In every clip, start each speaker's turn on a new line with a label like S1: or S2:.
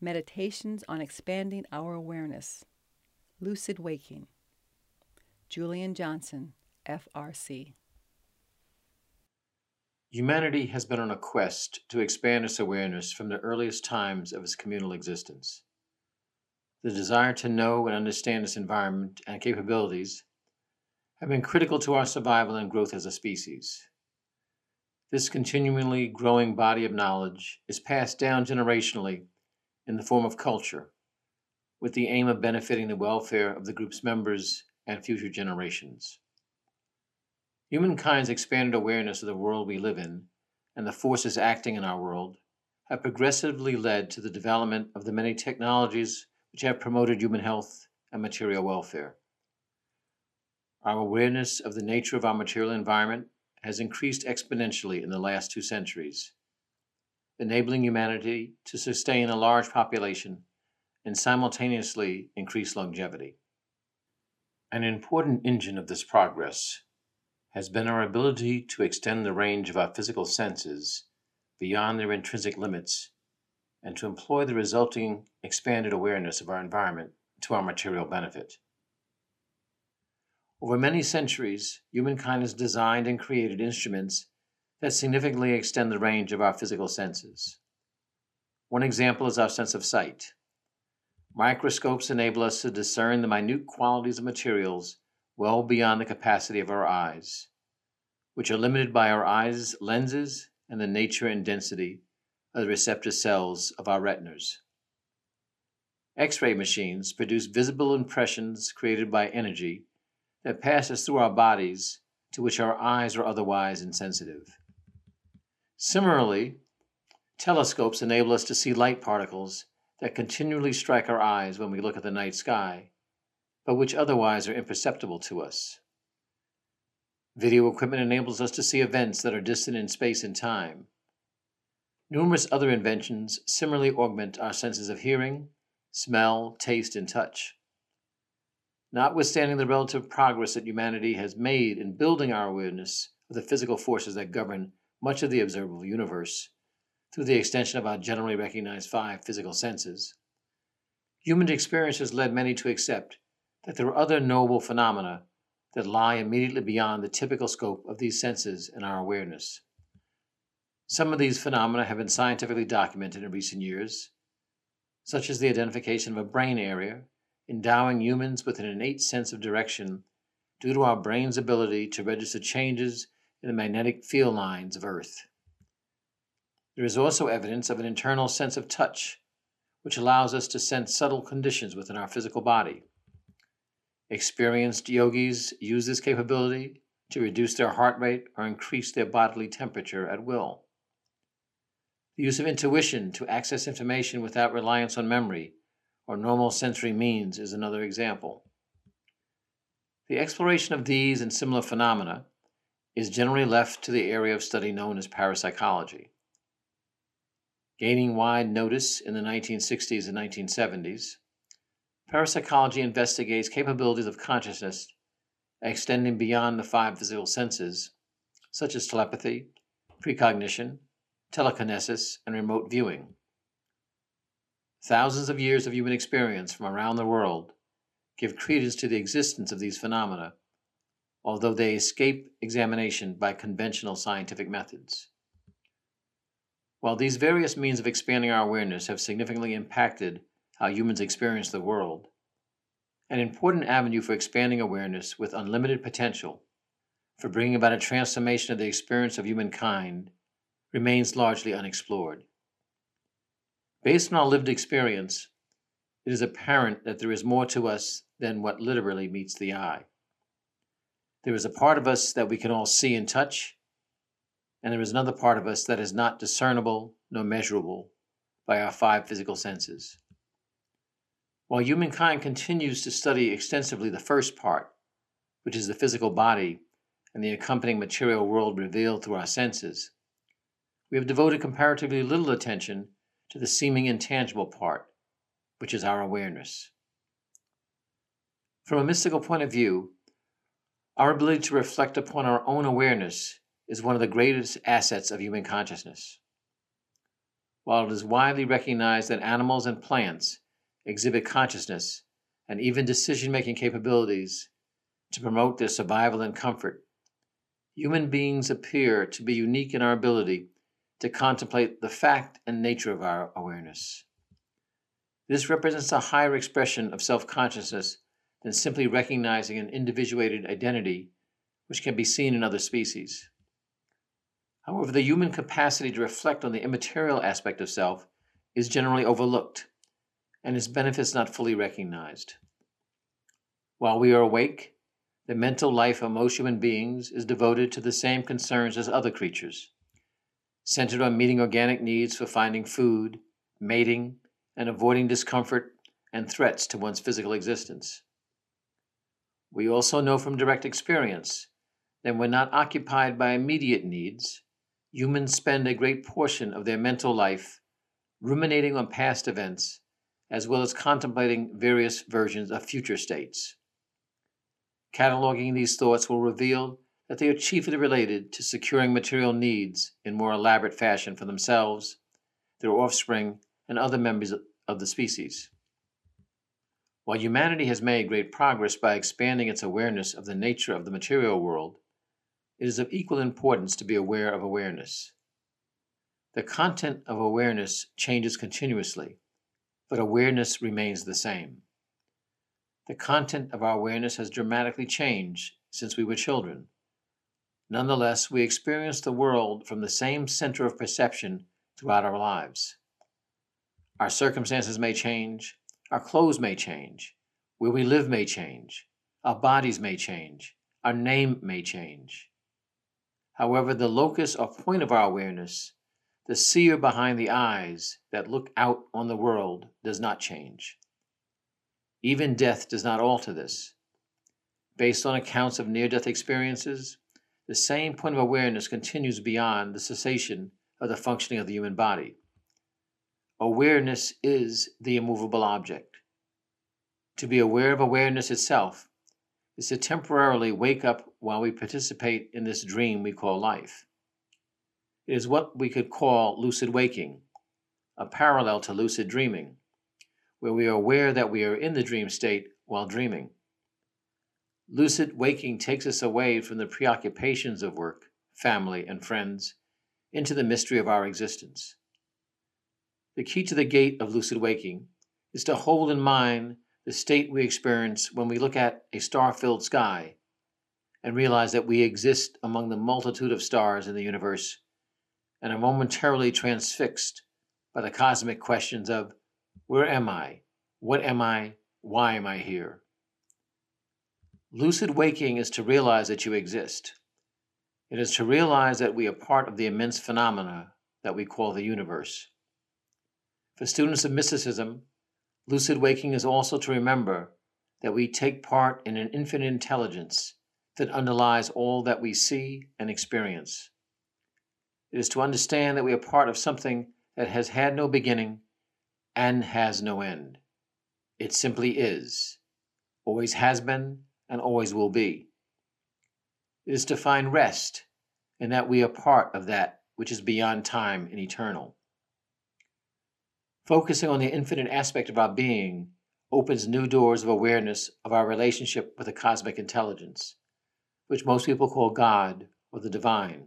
S1: Meditations on Expanding Our Awareness. Lucid Waking. Julian Johnson, FRC.
S2: Humanity has been on a quest to expand its awareness from the earliest times of its communal existence. The desire to know and understand its environment and capabilities have been critical to our survival and growth as a species. This continually growing body of knowledge is passed down generationally in the form of culture, with the aim of benefiting the welfare of the group's members and future generations. Humankind's expanded awareness of the world we live in and the forces acting in our world have progressively led to the development of the many technologies which have promoted human health and material welfare. Our awareness of the nature of our material environment has increased exponentially in the last two centuries enabling humanity to sustain a large population and simultaneously increase longevity. An important engine of this progress has been our ability to extend the range of our physical senses beyond their intrinsic limits and to employ the resulting expanded awareness of our environment to our material benefit. Over many centuries, humankind has designed and created instruments that significantly extend the range of our physical senses. One example is our sense of sight. Microscopes enable us to discern the minute qualities of materials well beyond the capacity of our eyes, which are limited by our eyes' lenses and the nature and density of the receptor cells of our retinas. X ray machines produce visible impressions created by energy that passes through our bodies to which our eyes are otherwise insensitive. Similarly, telescopes enable us to see light particles that continually strike our eyes when we look at the night sky, but which otherwise are imperceptible to us. Video equipment enables us to see events that are distant in space and time. Numerous other inventions similarly augment our senses of hearing, smell, taste, and touch. Notwithstanding the relative progress that humanity has made in building our awareness of the physical forces that govern much of the observable universe through the extension of our generally recognized five physical senses, human experience has led many to accept that there are other knowable phenomena that lie immediately beyond the typical scope of these senses and our awareness. Some of these phenomena have been scientifically documented in recent years, such as the identification of a brain area endowing humans with an innate sense of direction due to our brain's ability to register changes in the magnetic field lines of Earth. There is also evidence of an internal sense of touch, which allows us to sense subtle conditions within our physical body. Experienced yogis use this capability to reduce their heart rate or increase their bodily temperature at will. The use of intuition to access information without reliance on memory or normal sensory means is another example. The exploration of these and similar phenomena is generally left to the area of study known as parapsychology. Gaining wide notice in the 1960s and 1970s, parapsychology investigates capabilities of consciousness extending beyond the five physical senses, such as telepathy, precognition, telekinesis, and remote viewing. Thousands of years of human experience from around the world give credence to the existence of these phenomena although they escape examination by conventional scientific methods. While these various means of expanding our awareness have significantly impacted how humans experience the world, an important avenue for expanding awareness with unlimited potential for bringing about a transformation of the experience of humankind remains largely unexplored. Based on our lived experience, it is apparent that there is more to us than what literally meets the eye. There is a part of us that we can all see and touch, and there is another part of us that is not discernible nor measurable by our five physical senses. While humankind continues to study extensively the first part, which is the physical body and the accompanying material world revealed through our senses, we have devoted comparatively little attention to the seeming intangible part, which is our awareness. From a mystical point of view, our ability to reflect upon our own awareness is one of the greatest assets of human consciousness. while it is widely recognized that animals and plants exhibit consciousness and even decision making capabilities to promote their survival and comfort, human beings appear to be unique in our ability to contemplate the fact and nature of our awareness. This represents a higher expression of self consciousness than simply recognizing an individuated identity which can be seen in other species. However, the human capacity to reflect on the immaterial aspect of self is generally overlooked and its benefits not fully recognized. While we are awake, the mental life of most human beings is devoted to the same concerns as other creatures, centered on meeting organic needs for finding food, mating, and avoiding discomfort and threats to one's physical existence. We also know from direct experience that when not occupied by immediate needs, humans spend a great portion of their mental life ruminating on past events as well as contemplating various versions of future states. Cataloging these thoughts will reveal that they are chiefly related to securing material needs in more elaborate fashion for themselves, their offspring, and other members of the species. While humanity has made great progress by expanding its awareness of the nature of the material world, it is of equal importance to be aware of awareness. The content of awareness changes continuously, but awareness remains the same. The content of our awareness has dramatically changed since we were children. Nonetheless, we experience the world from the same center of perception throughout our lives. Our circumstances may change, our clothes may change, where we live may change, our bodies may change, our name may change. However, the locus or point of our awareness, the seer behind the eyes that look out on the world, does not change. Even death does not alter this. Based on accounts of near death experiences, the same point of awareness continues beyond the cessation of the functioning of the human body. Awareness is the immovable object. To be aware of awareness itself is to temporarily wake up while we participate in this dream we call life. It is what we could call lucid waking, a parallel to lucid dreaming, where we are aware that we are in the dream state while dreaming. Lucid waking takes us away from the preoccupations of work, family, and friends into the mystery of our existence. The key to the gate of lucid waking is to hold in mind the state we experience when we look at a star filled sky and realize that we exist among the multitude of stars in the universe and are momentarily transfixed by the cosmic questions of where am I? What am I? Why am I here? Lucid waking is to realize that you exist. It is to realize that we are part of the immense phenomena that we call the universe. For students of mysticism, lucid waking is also to remember that we take part in an infinite intelligence that underlies all that we see and experience. It is to understand that we are part of something that has had no beginning and has no end. It simply is, always has been, and always will be. It is to find rest in that we are part of that which is beyond time and eternal. Focusing on the infinite aspect of our being opens new doors of awareness of our relationship with the cosmic intelligence, which most people call God or the divine.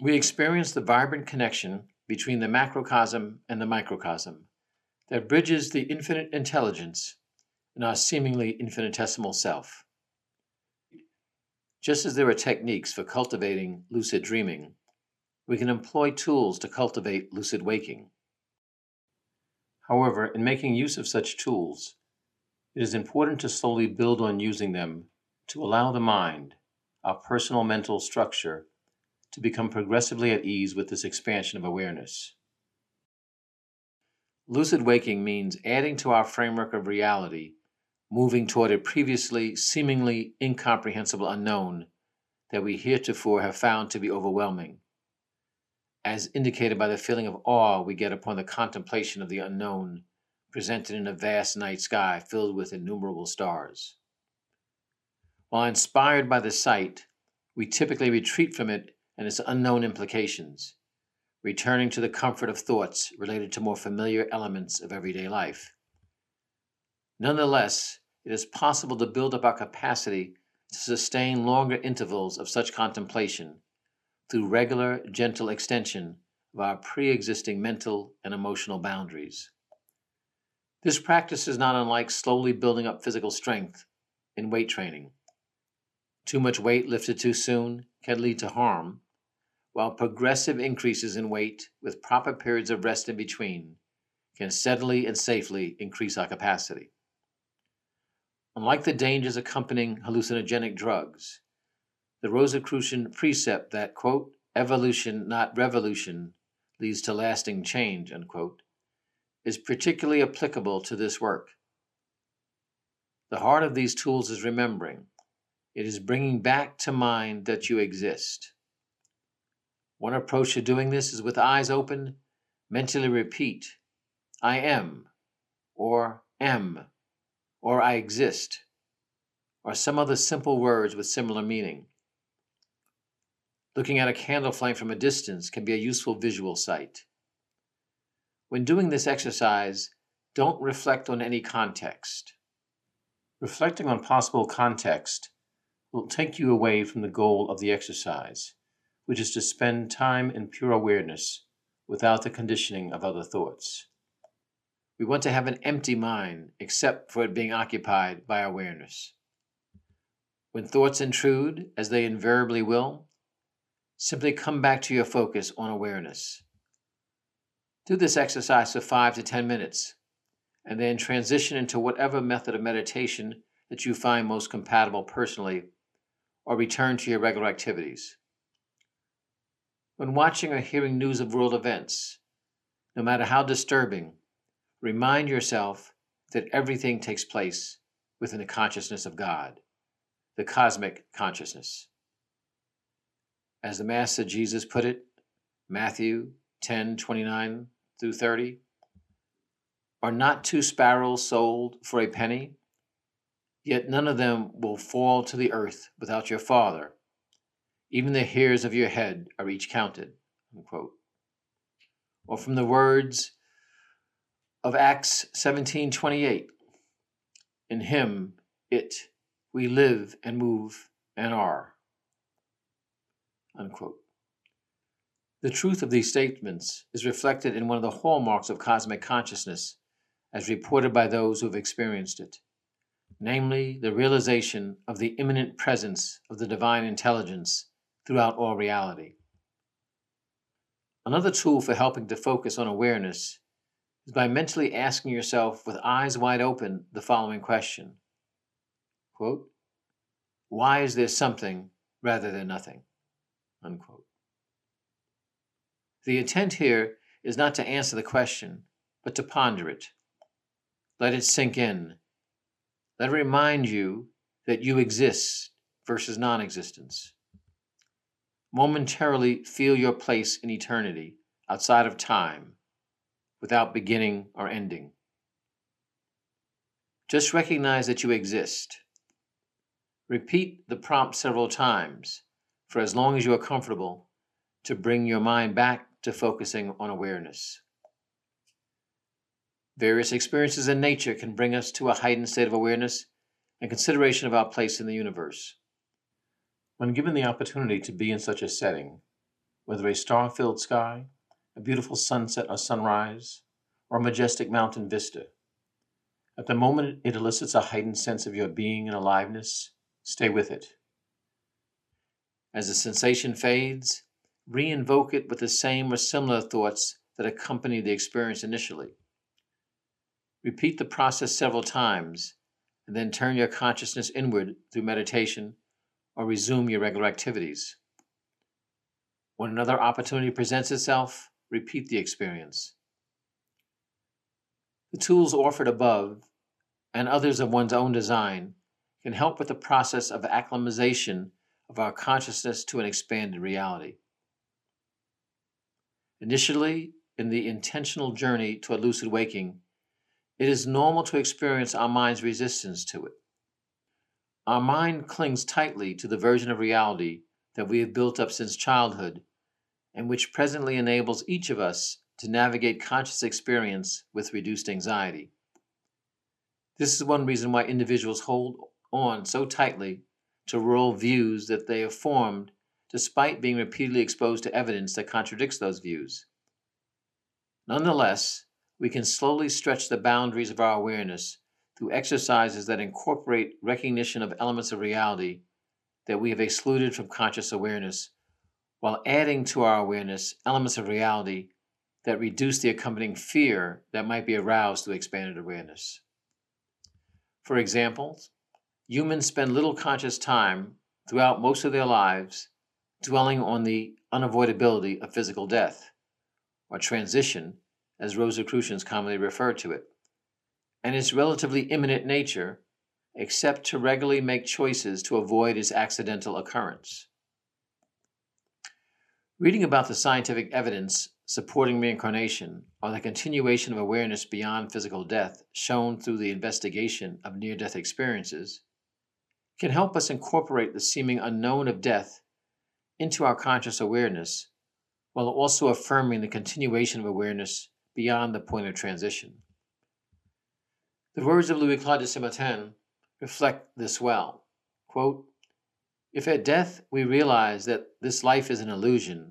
S2: We experience the vibrant connection between the macrocosm and the microcosm that bridges the infinite intelligence and our seemingly infinitesimal self. Just as there are techniques for cultivating lucid dreaming, we can employ tools to cultivate lucid waking. However, in making use of such tools, it is important to slowly build on using them to allow the mind, our personal mental structure, to become progressively at ease with this expansion of awareness. Lucid waking means adding to our framework of reality, moving toward a previously seemingly incomprehensible unknown that we heretofore have found to be overwhelming as indicated by the feeling of awe we get upon the contemplation of the unknown presented in a vast night sky filled with innumerable stars. While inspired by the sight, we typically retreat from it and its unknown implications, returning to the comfort of thoughts related to more familiar elements of everyday life. Nonetheless, it is possible to build up our capacity to sustain longer intervals of such contemplation through regular, gentle extension of our pre existing mental and emotional boundaries. This practice is not unlike slowly building up physical strength in weight training. Too much weight lifted too soon can lead to harm, while progressive increases in weight with proper periods of rest in between can steadily and safely increase our capacity. Unlike the dangers accompanying hallucinogenic drugs, the Rosicrucian precept that, quote, evolution, not revolution, leads to lasting change, unquote, is particularly applicable to this work. The heart of these tools is remembering. It is bringing back to mind that you exist. One approach to doing this is with eyes open, mentally repeat, I am, or am, or I exist, or some other simple words with similar meaning. Looking at a candle flame from a distance can be a useful visual sight. When doing this exercise, don't reflect on any context. Reflecting on possible context will take you away from the goal of the exercise, which is to spend time in pure awareness without the conditioning of other thoughts. We want to have an empty mind except for it being occupied by awareness. When thoughts intrude, as they invariably will, simply come back to your focus on awareness. Do this exercise for five to 10 minutes, and then transition into whatever method of meditation that you find most compatible personally, or return to your regular activities. When watching or hearing news of world events, no matter how disturbing, Remind yourself that everything takes place within the consciousness of God, the cosmic consciousness. As the Master Jesus put it, Matthew 10 29 through 30, are not two sparrows sold for a penny? Yet none of them will fall to the earth without your Father. Even the hairs of your head are each counted. Unquote. Or from the words of Acts 17:28. In him it we live and move and are. Unquote. The truth of these statements is reflected in one of the hallmarks of cosmic consciousness as reported by those who have experienced it, namely the realization of the immanent presence of the divine intelligence throughout all reality. Another tool for helping to focus on awareness is by mentally asking yourself with eyes wide open the following question quote, Why is there something rather than nothing? Unquote. The intent here is not to answer the question, but to ponder it. Let it sink in. Let it remind you that you exist versus non existence. Momentarily feel your place in eternity outside of time without beginning or ending. Just recognize that you exist. Repeat the prompt several times for as long as you are comfortable to bring your mind back to focusing on awareness. Various experiences in nature can bring us to a heightened state of awareness and consideration of our place in the universe. When given the opportunity to be in such a setting, whether a star filled sky, a beautiful sunset or sunrise, or a majestic mountain vista. At the moment it elicits a heightened sense of your being and aliveness, stay with it. As the sensation fades, re-invoke it with the same or similar thoughts that accompany the experience initially. Repeat the process several times, and then turn your consciousness inward through meditation or resume your regular activities. When another opportunity presents itself, repeat the experience. The tools offered above and others of one's own design can help with the process of acclimatization of our consciousness to an expanded reality. Initially, in the intentional journey to a lucid waking, it is normal to experience our mind's resistance to it. Our mind clings tightly to the version of reality that we have built up since childhood and which presently enables each of us to navigate conscious experience with reduced anxiety. This is one reason why individuals hold on so tightly to world views that they have formed despite being repeatedly exposed to evidence that contradicts those views. Nonetheless, we can slowly stretch the boundaries of our awareness through exercises that incorporate recognition of elements of reality that we have excluded from conscious awareness, while adding to our awareness elements of reality that reduce the accompanying fear that might be aroused through expanded awareness. For example, humans spend little conscious time throughout most of their lives dwelling on the unavoidability of physical death, or transition, as Rosicrucians commonly refer to it, and its relatively imminent nature, except to regularly make choices to avoid its accidental occurrence. Reading about the scientific evidence supporting reincarnation or the continuation of awareness beyond physical death shown through the investigation of near death experiences can help us incorporate the seeming unknown of death into our conscious awareness while also affirming the continuation of awareness beyond the point of transition. The words of Louis Claude de Saint-Martin reflect this well. Quote, if at death we realize that this life is an illusion,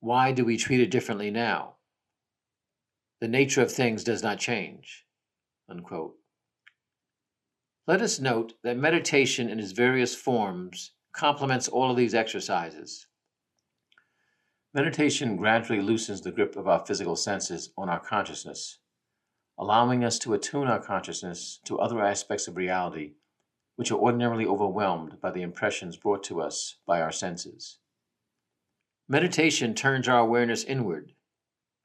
S2: why do we treat it differently now? The nature of things does not change. Unquote. Let us note that meditation in its various forms complements all of these exercises. Meditation gradually loosens the grip of our physical senses on our consciousness, allowing us to attune our consciousness to other aspects of reality which are ordinarily overwhelmed by the impressions brought to us by our senses. Meditation turns our awareness inward,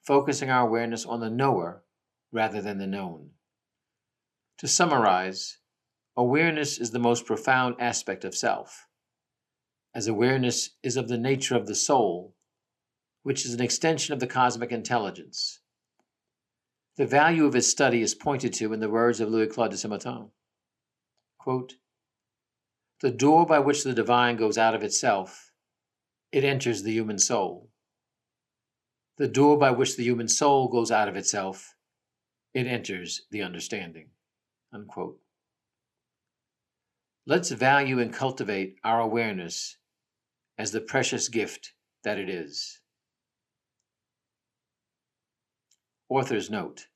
S2: focusing our awareness on the knower rather than the known. To summarize, awareness is the most profound aspect of self, as awareness is of the nature of the soul, which is an extension of the cosmic intelligence. The value of his study is pointed to in the words of Louis Claude de Saint-Martin. The door by which the divine goes out of itself it enters the human soul. The door by which the human soul goes out of itself, it enters the understanding. Unquote. Let's value and cultivate our awareness as the precious gift that it is. Author's note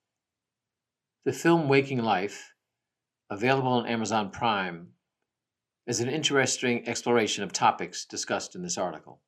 S2: The film Waking Life, available on Amazon Prime, is an interesting exploration of topics discussed in this article.